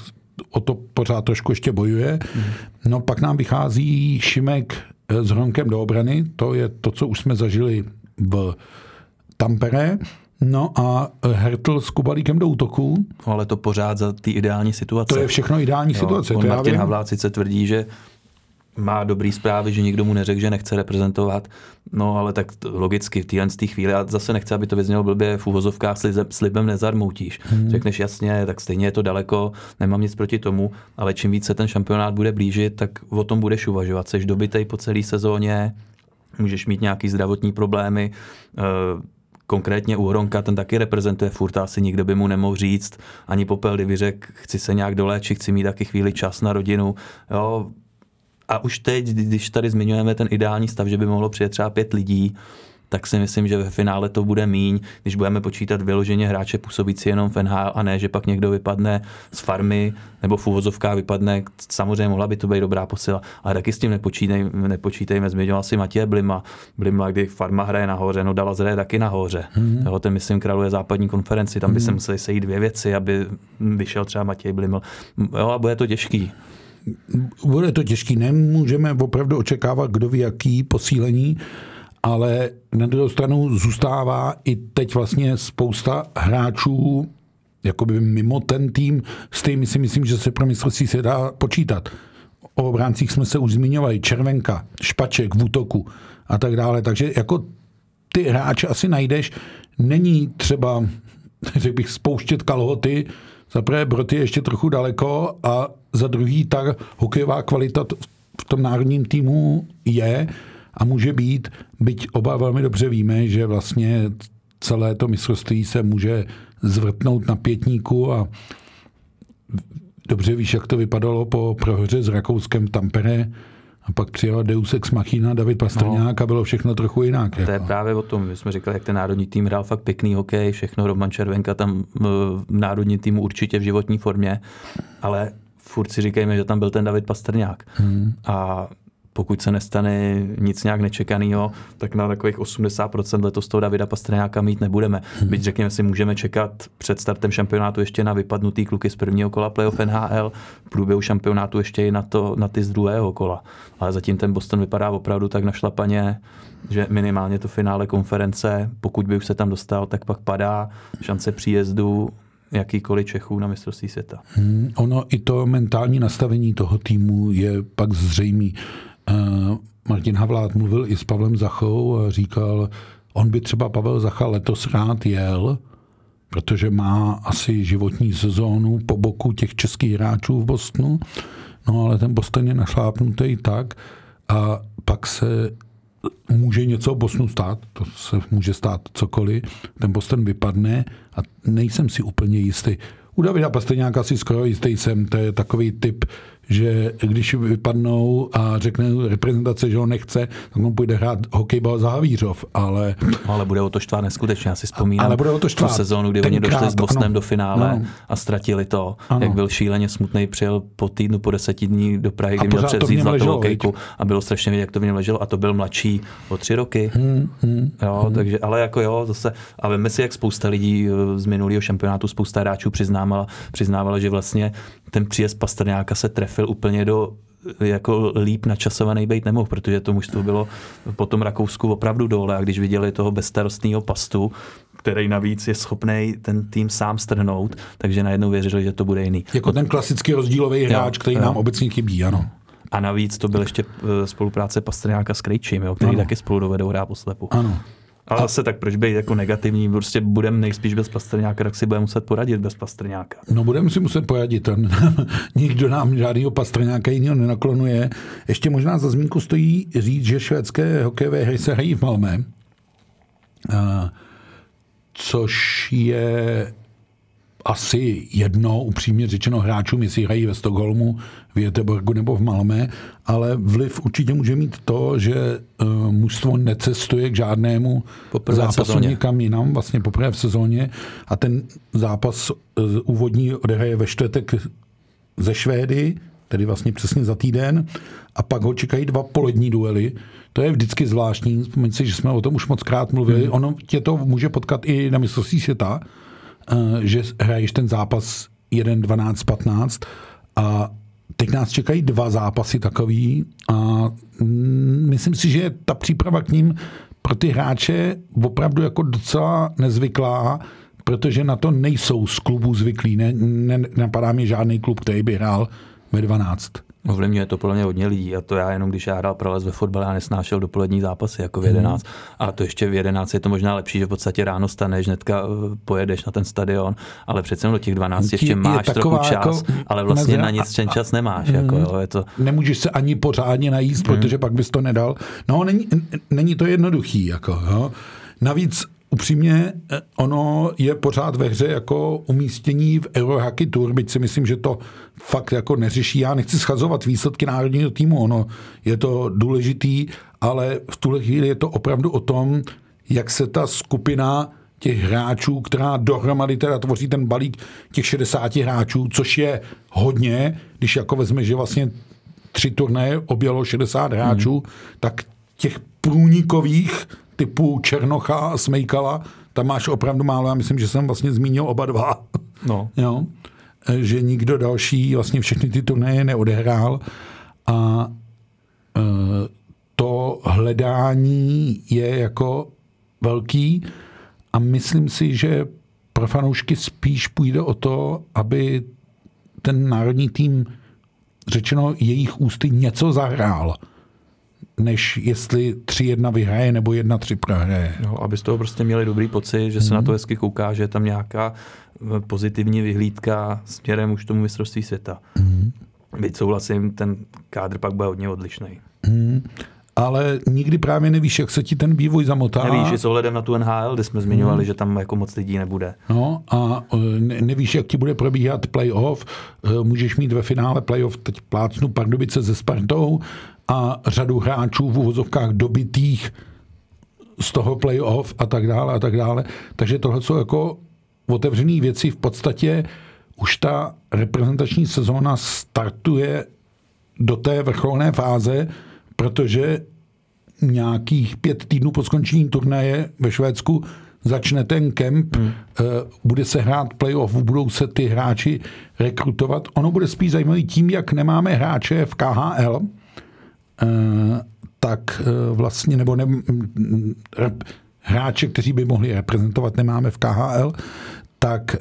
o to pořád trošku ještě bojuje. No pak nám vychází Šimek eh, s Hronkem do obrany, to je to, co už jsme zažili v Tampere. No a Hertl s Kubalíkem do útoku. Ale to pořád za ty ideální situace. To je všechno ideální situace. On to Martin. Havlát sice tvrdí, že má dobrý zprávy, že nikdo mu neřekl, že nechce reprezentovat, no ale tak logicky v téhle z té chvíli, a zase nechci, aby to vyznělo blbě, v úvozovkách slibem, slibem nezarmoutíš. Hmm. Řekneš jasně, tak stejně je to daleko, nemám nic proti tomu, ale čím více ten šampionát bude blížit, tak o tom budeš uvažovat. Seš dobitej po celé sezóně, můžeš mít nějaký zdravotní problémy, eh, konkrétně u Hronka, ten taky reprezentuje furt, asi nikdo by mu nemohl říct, ani Popel, kdyby řekl, chci se nějak doléčit, chci mít taky chvíli čas na rodinu. Jo. A už teď, když tady zmiňujeme ten ideální stav, že by mohlo přijet třeba pět lidí, tak si myslím, že ve finále to bude míň, když budeme počítat vyloženě hráče působící jenom v NHL a ne, že pak někdo vypadne z farmy nebo v úvozovkách vypadne, samozřejmě mohla by to být dobrá posila, ale taky s tím nepočítej, nepočítejme, zmiňoval si Matěje Blima, Blima, kdy farma hraje nahoře, no dala zraje taky nahoře. Mm-hmm. Jo, ten myslím králuje západní konferenci, tam by mm-hmm. se museli sejít dvě věci, aby vyšel třeba Matěj Bliml. Jo, a bude to těžký. Bude to těžký, nemůžeme opravdu očekávat, kdo ví jaký posílení, ale na druhou stranu zůstává i teď vlastně spousta hráčů jakoby mimo ten tým, s kterými si myslím, že se pro mistrovství se dá počítat. O obráncích jsme se už zmiňovali, Červenka, Špaček v útoku a tak dále. Takže jako ty hráče asi najdeš. Není třeba, řekl bych, spouštět kalhoty, za prvé Broty je ještě trochu daleko a za druhý ta hokejová kvalita v tom národním týmu je a může být, byť oba velmi dobře víme, že vlastně celé to mistrovství se může zvrtnout na pětníku a dobře víš, jak to vypadalo po prohře s Rakouskem v Tampere, a pak přijel Deus Ex Machina, David Pastrňák no. a bylo všechno trochu jinak. To jako. je právě o tom, my jsme říkali, jak ten národní tým hrál fakt pěkný hokej, všechno, Roman Červenka tam v národní týmu určitě v životní formě, ale furt si říkejme, že tam byl ten David Pastrňák. Hmm. A pokud se nestane nic nějak nečekaného, tak na takových 80% letos toho Davida Pastrňáka mít nebudeme. Hmm. Byť řekněme si, můžeme čekat před startem šampionátu ještě na vypadnutý kluky z prvního kola playoff NHL, v průběhu šampionátu ještě i na, to, na ty z druhého kola. Ale zatím ten Boston vypadá opravdu tak našlapaně, že minimálně to finále konference, pokud by už se tam dostal, tak pak padá šance příjezdu jakýkoliv Čechů na mistrovství světa. Hmm, ono i to mentální nastavení toho týmu je pak zřejmý. Uh, Martin Havlát mluvil i s Pavlem Zachou a říkal, on by třeba Pavel Zacha letos rád jel, protože má asi životní sezónu po boku těch českých hráčů v Bostonu, no ale ten Boston je našlápnutý tak a pak se může něco Bosnu stát, to se může stát cokoliv, ten Boston vypadne a nejsem si úplně jistý. U Davida Pastrňáka si skoro jistý jsem, to je takový typ, že když vypadnou a řekne reprezentace, že ho nechce, tak on půjde hrát hokejbal za Havířov, ale... No, ale bude o to štvát neskutečně, já si vzpomínám ale bude o to štvát. tu sezónu, kdy oni došli s Bosnem ano, do finále ano. a ztratili to, ano. jak byl šíleně smutný, přijel po týdnu, po deseti dní do Prahy, kdy měl převzít zlatou hokejku a bylo strašně vidět, jak to v něm leželo a to byl mladší o tři roky. Hmm, hmm, jo, hmm. takže, ale jako jo, zase, a veme si, jak spousta lidí eh, z minulého šampionátu, spousta hráčů přiznávala, přiznávala, že vlastně ten příjezd Pastrňáka se trefil úplně do jako líp načasovaný být nemohl, protože to mužstvo bylo po tom Rakousku opravdu dole a když viděli toho bezstarostného pastu, který navíc je schopný ten tým sám strhnout, takže najednou věřili, že to bude jiný. Jako ten klasický rozdílový hráč, jo, který jo. nám obecně chybí, ano. A navíc to byl ještě eh, spolupráce Pastrňáka s Krejčím, jo, který ano. taky spolu dovedou hrát poslepu. Ano. Ale zase tak proč být jako negativní, prostě budeme nejspíš bez Pastrňáka, tak si budeme muset poradit bez Pastrňáka. No budeme si muset poradit, nikdo nám žádného Pastrňáka jiného nenaklonuje. Ještě možná za zmínku stojí říct, že švédské hokejové hry se hrají v Malmé, což je asi jedno, upřímně řečeno, hráčům, jestli hrají ve Stockholmu, v Jeteborgu nebo v Malmé, ale vliv určitě může mít to, že uh, mužstvo necestuje k žádnému poprvé zápasu někam jinam, vlastně poprvé v sezóně a ten zápas uh, úvodní odehraje ve čtvrtek ze Švédy, tedy vlastně přesně za týden, a pak ho čekají dva polední duely. To je vždycky zvláštní, vzpomeň si, že jsme o tom už moc krát mluvili. Hmm. Ono tě to může potkat i na mistrovství světa, Eh, že hraješ ten zápas 1, 12, 15 a teď nás čekají dva zápasy takový a mm, myslím si, že ta příprava k ním pro ty hráče opravdu jako docela nezvyklá, protože na to nejsou z klubů zvyklí. Ne, ne, napadá mi žádný klub, který by hrál ve 12. Ovlivňuje to podle mě hodně lidí a to já jenom, když já hrál prolez ve fotbale, já nesnášel dopolední zápasy jako v 11. Mm. A to ještě v 11 je to možná lepší, že v podstatě ráno staneš, hnedka eh, pojedeš na ten stadion, ale přece do těch 12 ještě máš trochu čas, jako ale vlastně na nic ten čas nemáš. Mm. Jako, jo, je to... Nemůžeš se ani pořádně najíst, mm. protože pak bys to nedal. No, není, není to jednoduchý. Jako, jo. Navíc upřímně, eh, ono je pořád ve hře jako umístění v Eurohockey Tour, byť si myslím, že to fakt jako neřeší. Já nechci schazovat výsledky národního týmu, ono je to důležitý, ale v tuhle chvíli je to opravdu o tom, jak se ta skupina těch hráčů, která dohromady teda tvoří ten balík těch 60 hráčů, což je hodně, když jako vezme, že vlastně tři turnaje objelo 60 hráčů, hmm. tak těch průnikových typu Černocha a Smejkala, tam máš opravdu málo. Já myslím, že jsem vlastně zmínil oba dva. No. jo? Že nikdo další vlastně všechny ty turnaje neodehrál. A e, to hledání je jako velký a myslím si, že pro fanoušky spíš půjde o to, aby ten národní tým řečeno jejich ústy něco zahrál než jestli 3-1 vyhraje nebo 1-3 prohraje. No, aby z toho prostě měli dobrý pocit, že se mm. na to mhm. hezky kouká, že je tam nějaká eh, pozitivní vyhlídka směrem už tomu mistrovství světa. Mm. Byť souhlasím, ten kádr pak bude hodně odlišný. Mm. ale nikdy právě nevíš, jak se ti ten vývoj zamotá. Nevíš, s ohledem na tu NHL, kde jsme zmiňovali, hmm. že tam jako moc lidí nebude. No a e, ne, nevíš, jak ti bude probíhat playoff. E, můžeš mít ve finále playoff, teď plácnu Pardubice se Spartou a řadu hráčů v uvozovkách dobitých z toho playoff a tak dále a tak dále. Takže tohle jsou jako otevřené věci. V podstatě už ta reprezentační sezóna startuje do té vrcholné fáze, protože nějakých pět týdnů po skončení turnaje ve Švédsku začne ten kemp, hmm. Eh, bude se hrát playoff, budou se ty hráči rekrutovat. Ono bude spíš zajímavý tím, jak nemáme hráče v KHL, tak eh, vlastně, nebo ne, hráče, kteří by mohli reprezentovat, nemáme v KHL, tak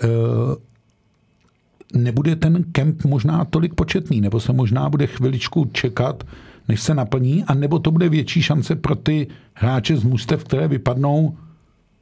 nebude ten kemp možná tolik početný, nebo se možná bude chviličku čekat, než se naplní, a nebo to bude větší šance pro ty hráče z mustev, které vypadnou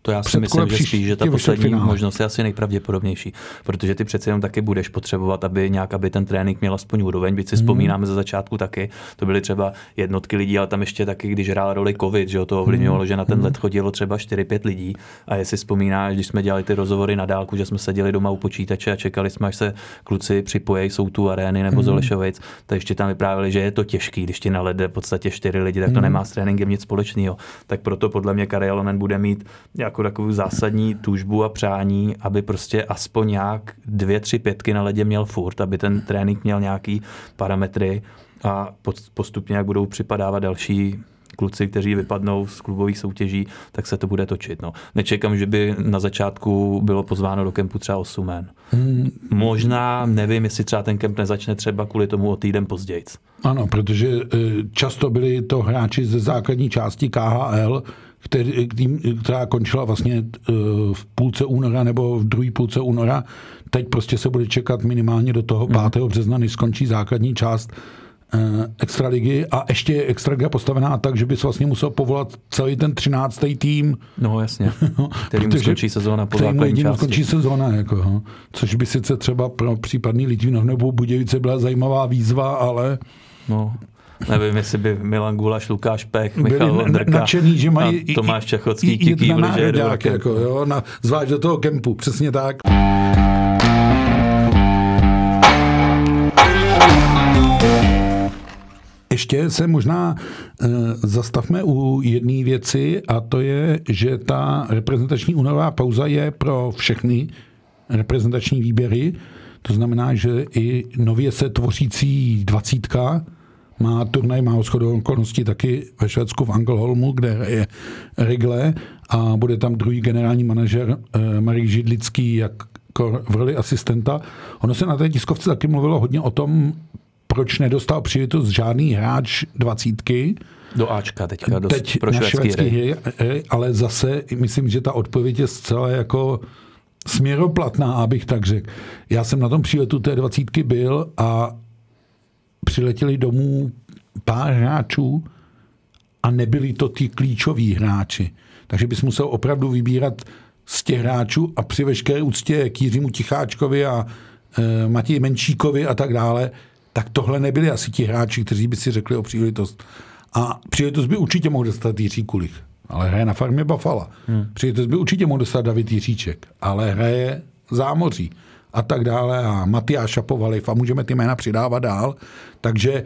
to já si myslím, že spíš, že ta poslední možnost je asi nejpravděpodobnější, protože ty přece jenom taky budeš potřebovat, aby nějak, aby ten trénink měl aspoň úroveň, byť si hmm. vzpomínáme za začátku taky, to byly třeba jednotky lidí, ale tam ještě taky, když hrál roli covid, že to ovlivňovalo, hmm. že na ten hmm. let chodilo třeba 4-5 lidí a jestli vzpomínáš, když jsme dělali ty rozhovory na dálku, že jsme seděli doma u počítače a čekali jsme, až se kluci připojí, jsou tu arény nebo hmm. Zolešovic, tak ještě tam vyprávěli, že je to těžký, když ti nalede v podstatě 4 lidi, tak to hmm. nemá s tréninkem nic společného. Tak proto podle mě Karel bude mít jako takovou zásadní tužbu a přání, aby prostě aspoň nějak dvě, tři pětky na ledě měl furt, aby ten trénink měl nějaký parametry a postupně, jak budou připadávat další kluci, kteří vypadnou z klubových soutěží, tak se to bude točit. No. Nečekám, že by na začátku bylo pozváno do kempu třeba 8 men. Hmm. Možná, nevím, jestli třeba ten kemp nezačne třeba kvůli tomu o týden později. Ano, protože eh, často byli to hráči ze základní části KHL, který, která končila vlastně eh, v půlce února nebo v druhé půlce února. Teď prostě se bude čekat minimálně do toho 5. Mm. března, než skončí základní část eh, extraligy a ještě je extraliga postavená tak, že by se vlastně musel povolat celý ten 13. tým. No jasně, který mu skončí sezóna po základní části. skončí sezóna, jako, ho. což by sice třeba pro případný Litvínov nebo Budějice byla zajímavá výzva, ale... No, Nevím, jestli by Milan Gulaš, Lukáš Pech, Michal Vondrka nadšený, že mají a Tomáš Čachocký kývli, že jako, jo, na, zvlášť do toho kempu, přesně tak. Ještě se možná e, zastavme u jedné věci a to je, že ta reprezentační únorová pauza je pro všechny reprezentační výběry. To znamená, že i nově se tvořící dvacítka má turnaj, má shodou okolností taky ve Švédsku v Angelholmu, kde je Rigle a bude tam druhý generální manažer eh, Marek Židlický jako v roli asistenta. Ono se na té tiskovce taky mluvilo hodně o tom, proč nedostal příležitost žádný hráč dvacítky, do Ačka teďka, do, Teď pro švédský, švédský hry. hry. Ale zase myslím, že ta odpověď je zcela jako směroplatná, abych tak řekl. Já jsem na tom příletu té dvacítky byl a přiletěli domů pár hráčů a nebyli to ty klíčoví hráči. Takže bys musel opravdu vybírat z těch hráčů a při veškeré úctě k Jiřímu Ticháčkovi a e, Matěji Menšíkovi a tak dále, tak tohle nebyli asi ti hráči, kteří by si řekli o příležitost. A příležitost by určitě mohl dostat Jiří Kulich, ale hraje na farmě Bafala. Hmm. Příležitost by určitě mohl dostat David Jiříček, ale hraje zámoří a tak dále a Matyáš Šapovaliv a můžeme ty jména přidávat dál. Takže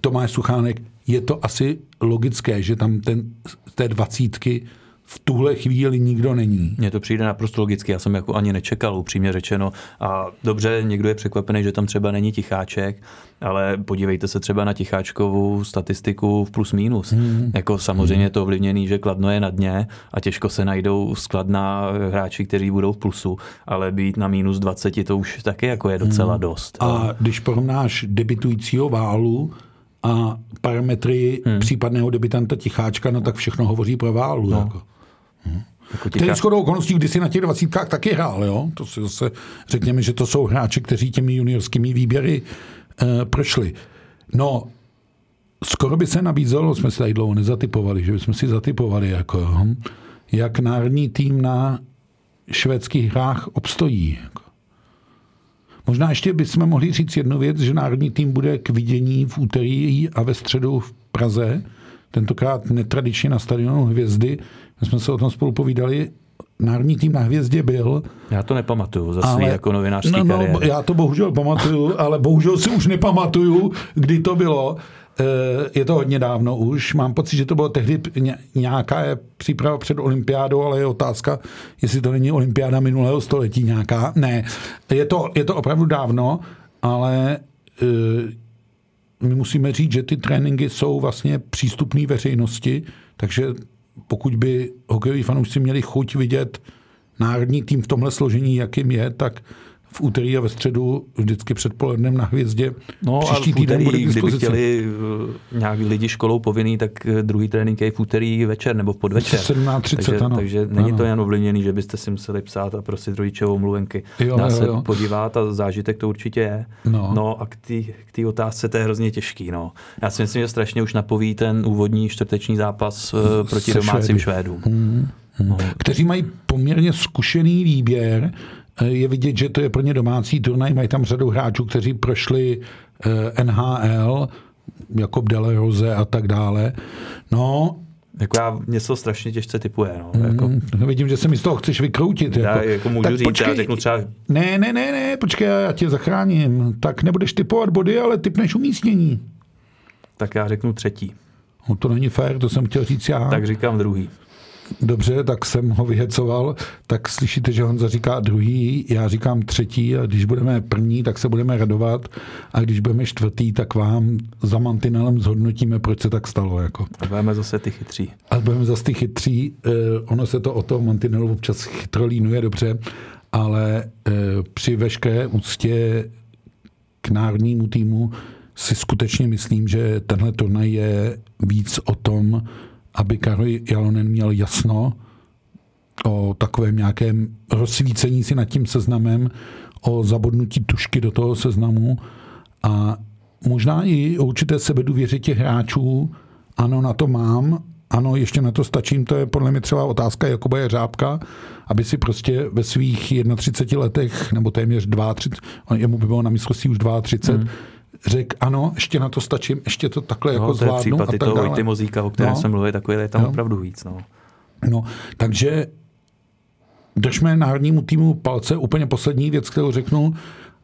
Tomáš Suchánek, je to asi logické, že tam ten, té dvacítky v tuhle chvíli nikdo není. Mně to přijde naprosto logicky, já jsem jako ani nečekal, upřímně řečeno. A dobře, někdo je překvapený, že tam třeba není Ticháček, ale podívejte se třeba na Ticháčkovou statistiku v plus minus. Hmm. Jako samozřejmě to ovlivněný, že Kladno je na dně a těžko se najdou skladná hráči, kteří budou v plusu, ale být na minus 20 to už taky jako je docela hmm. dost. A když porovnáš debitujícího válu a parametry hmm. případného debitanta Ticháčka, no tak všechno hovoří pro válu. No. Jako. Jako Který shodou okolností kdysi na těch dvacítkách taky hrál, jo? To si zase řekněme, že to jsou hráči, kteří těmi juniorskými výběry e, prošli. No, skoro by se nabízelo, jsme se tady dlouho nezatypovali, že bychom si zatypovali, jako, jak národní tým na švédských hrách obstojí. Jako. Možná ještě bychom mohli říct jednu věc, že národní tým bude k vidění v úterý a ve středu v Praze, tentokrát netradičně na stadionu Hvězdy. My jsme se o tom spolu povídali. Národní tým na Hvězdě byl. Já to nepamatuju za svý jako novinářský no, no, kariéry. Já to bohužel pamatuju, ale bohužel si už nepamatuju, kdy to bylo. Eh, je to hodně dávno už. Mám pocit, že to bylo tehdy nějaká příprava před olympiádou, ale je otázka, jestli to není olympiáda minulého století nějaká. Ne, je to, je to opravdu dávno, ale eh, my musíme říct, že ty tréninky jsou vlastně přístupné veřejnosti, takže pokud by hokejoví fanoušci měli chuť vidět národní tým v tomhle složení, jakým je, tak v úterý a ve středu vždycky předpolednem na hvězdě. No Příští a v úterý, bude kdyby chtěli uh, nějak lidi školou povinný, tak uh, druhý trénink je v úterý večer nebo v podvečer. 17.30, takže, ano. takže není ano. to jen ovlivněný, že byste si museli psát a prosit rodičovou mluvenky. Jo, Dá jo, se jo. podívat a zážitek to určitě je. No, no a k té otázce to je hrozně těžký. No. Já si myslím, že strašně už napoví ten úvodní čtvrteční zápas uh, proti Se domácím Švédům. Hmm. Hmm. No. Kteří mají poměrně zkušený výběr, Eh, je vidět, že to je pro ně domácí turnaj. Mají tam řadu hráčů, kteří prošli eh, NHL, jako Delerose a tak dále. No, jako já, něco strašně těžce typuje. No. Mm, jako... Vidím, že se mi z toho chceš vykroutit. Já jako, jako můžu tak říct, počkej, já řeknu třeba... Ne, ne, ne, ne, počkej, já tě zachráním. Tak nebudeš typovat body, ale typneš umístění. Tak já řeknu třetí. No to není fér, to jsem chtěl říct já. Tak říkám druhý. Dobře, tak jsem ho vyhecoval, tak slyšíte, že Honza říká druhý, já říkám třetí a když budeme první, tak se budeme radovat a když budeme čtvrtý, tak vám za mantinelem zhodnotíme, proč se tak stalo. Jako. A budeme zase ty chytří. A budeme zase ty chytří. Eh, ono se to o toho mantinelu občas chytrolínuje dobře, ale eh, při veškeré úctě k národnímu týmu si skutečně myslím, že tenhle turnaj je víc o tom, aby Karol Jalonen měl jasno o takovém nějakém rozsvícení si nad tím seznamem, o zabodnutí tušky do toho seznamu a možná i o určité sebedůvěře těch hráčů. Ano, na to mám, ano, ještě na to stačím, to je podle mě třeba otázka Jakuba Jeřábka, aby si prostě ve svých 31 letech, nebo téměř 32, jemu by bylo na mistrovství už 32, hmm řekl, ano, ještě na to stačím, ještě to takhle no, jako to zvládnu. Je případ a tak toho Vojty Mozíka, o kterém no. jsem mluvil, takový je tam no. opravdu víc. No. no, takže držme národnímu týmu palce. Úplně poslední věc, kterou řeknu,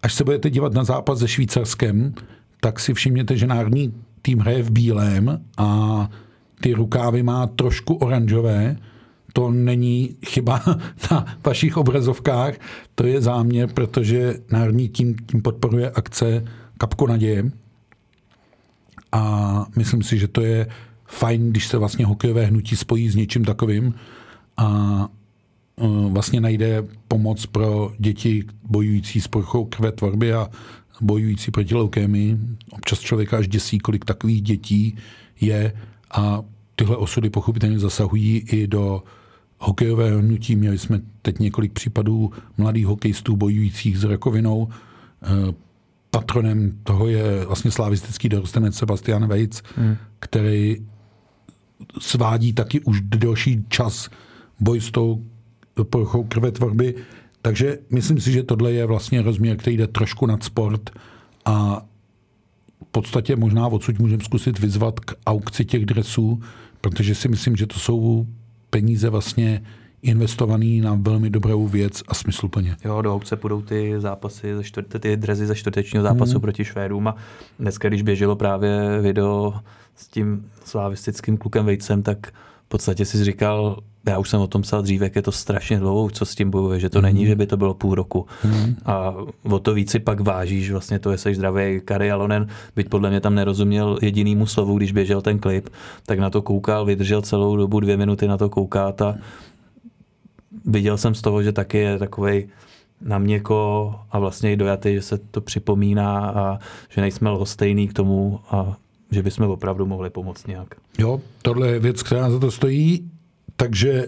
až se budete dívat na zápas se Švýcarskem, tak si všimněte, že národní tým hraje v bílém a ty rukávy má trošku oranžové. To není chyba na vašich obrazovkách, to je záměr, protože národní tým tím podporuje akce kapku naděje. A myslím si, že to je fajn, když se vlastně hokejové hnutí spojí s něčím takovým a e, vlastně najde pomoc pro děti bojující s poruchou krve tvorby a bojující proti leukémii. Občas člověka až děsí, kolik takových dětí je a tyhle osudy pochopitelně zasahují i do hokejového hnutí. Měli jsme teď několik případů mladých hokejistů bojujících s rakovinou. Patronem toho je vlastně slavistický dorostenec Sebastian Vejc, hmm. který svádí taky už delší čas boj s tou poruchou krvetvorby. Takže myslím si, že tohle je vlastně rozměr, který jde trošku nad sport a v podstatě možná odsud můžeme zkusit vyzvat k aukci těch dresů, protože si myslím, že to jsou peníze vlastně investovaný na velmi dobrou věc a smysluplně. Jo, do obce půjdou ty zápasy, ze čtvrte, ty drezy ze čtvrtečního zápasu hmm. proti Švédům a dneska, když běželo právě video s tím slavistickým klukem Vejcem, tak v podstatě si říkal, já už jsem o tom psal dříve, jak je to strašně dlouho, co s tím bojuje, že to mm. není, že by to bylo půl roku. Mm. A o to víc si pak vážíš vlastně to, jestli zdravý. Kari Alonen, byť podle mě tam nerozuměl jedinýmu slovu, když běžel ten klip, tak na to koukal, vydržel celou dobu dvě minuty na to koukat a viděl jsem z toho, že taky je takový na měko a vlastně i dojatý, že se to připomíná a že nejsme lhostejný k tomu a že bychom opravdu mohli pomoct nějak. Jo, tohle je věc, která za to stojí, takže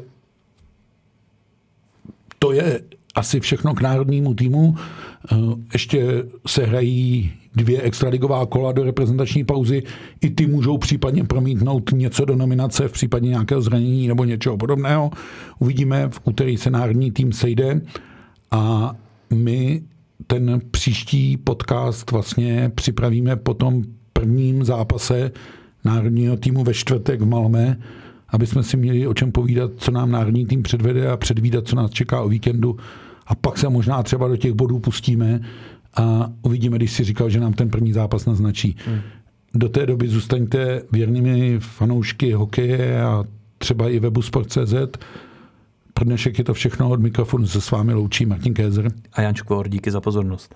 to je asi všechno k národnímu týmu. Eh, ještě se hrají dvě extraligová kola do reprezentační pauzy. I ty můžou případně promítnout něco do nominace v případě nějakého zranění nebo něčeho podobného. Uvidíme, v úterý se národní tým sejde a my ten příští podcast vlastně připravíme po tom prvním zápase národního týmu ve čtvrtek v Malmé, aby jsme si měli o čem povídat, co nám národní tým předvede a předvídat, co nás čeká o víkendu. A pak se možná třeba do těch bodů pustíme a uvidíme, když si říkal, že nám ten první zápas naznačí. Hmm. Do té doby zůstaňte věrnými fanoušky hokeje a třeba i webu Sport.cz. Pro dnešek je to všechno od mikrofonu se s vámi loučí Martin Kézer. A Jan Škvor, díky za pozornost.